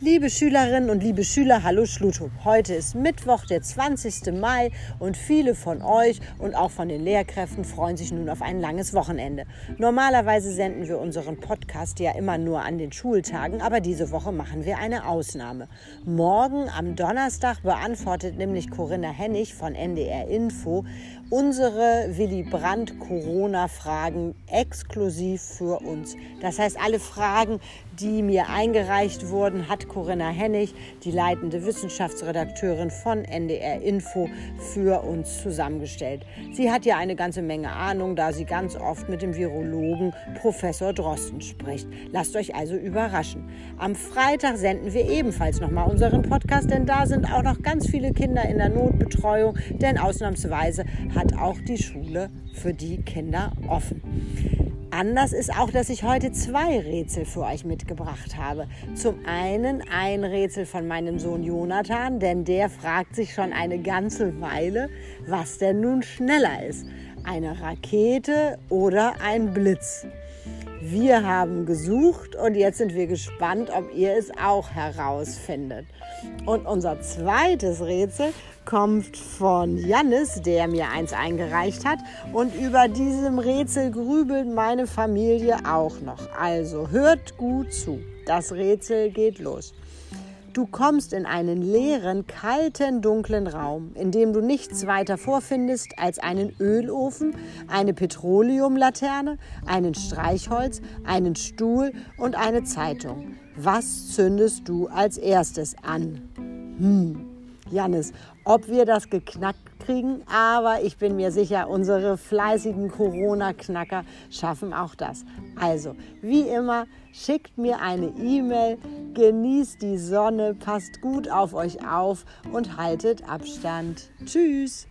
Liebe Schülerinnen und liebe Schüler, hallo Schlutup. Heute ist Mittwoch, der 20. Mai und viele von euch und auch von den Lehrkräften freuen sich nun auf ein langes Wochenende. Normalerweise senden wir unseren Podcast ja immer nur an den Schultagen, aber diese Woche machen wir eine Ausnahme. Morgen am Donnerstag beantwortet nämlich Corinna Hennig von NDR Info unsere Willy Brandt Corona-Fragen exklusiv für uns. Das heißt, alle Fragen, die mir eingereicht wurden, hat Corinna Hennig, die leitende Wissenschaftsredakteurin von NDR Info, für uns zusammengestellt. Sie hat ja eine ganze Menge Ahnung, da sie ganz oft mit dem Virologen Professor Drosten spricht. Lasst euch also überraschen. Am Freitag senden wir ebenfalls nochmal unseren Podcast, denn da sind auch noch ganz viele Kinder in der Notbetreuung, denn ausnahmsweise hat auch die Schule für die Kinder offen. Anders ist auch, dass ich heute zwei Rätsel für euch mitgebracht habe. Zum einen ein Rätsel von meinem Sohn Jonathan, denn der fragt sich schon eine ganze Weile, was denn nun schneller ist. Eine Rakete oder ein Blitz. Wir haben gesucht und jetzt sind wir gespannt, ob ihr es auch herausfindet. Und unser zweites Rätsel kommt von Jannis, der mir eins eingereicht hat. Und über diesem Rätsel grübelt meine Familie auch noch. Also hört gut zu. Das Rätsel geht los. Du kommst in einen leeren, kalten, dunklen Raum, in dem du nichts weiter vorfindest als einen Ölofen, eine Petroleumlaterne, einen Streichholz, einen Stuhl und eine Zeitung. Was zündest du als erstes an? Hm, Jannis, ob wir das geknackt kriegen, aber ich bin mir sicher, unsere fleißigen Corona-Knacker schaffen auch das. Also, wie immer, schickt mir eine E-Mail, genießt die Sonne, passt gut auf euch auf und haltet Abstand. Tschüss!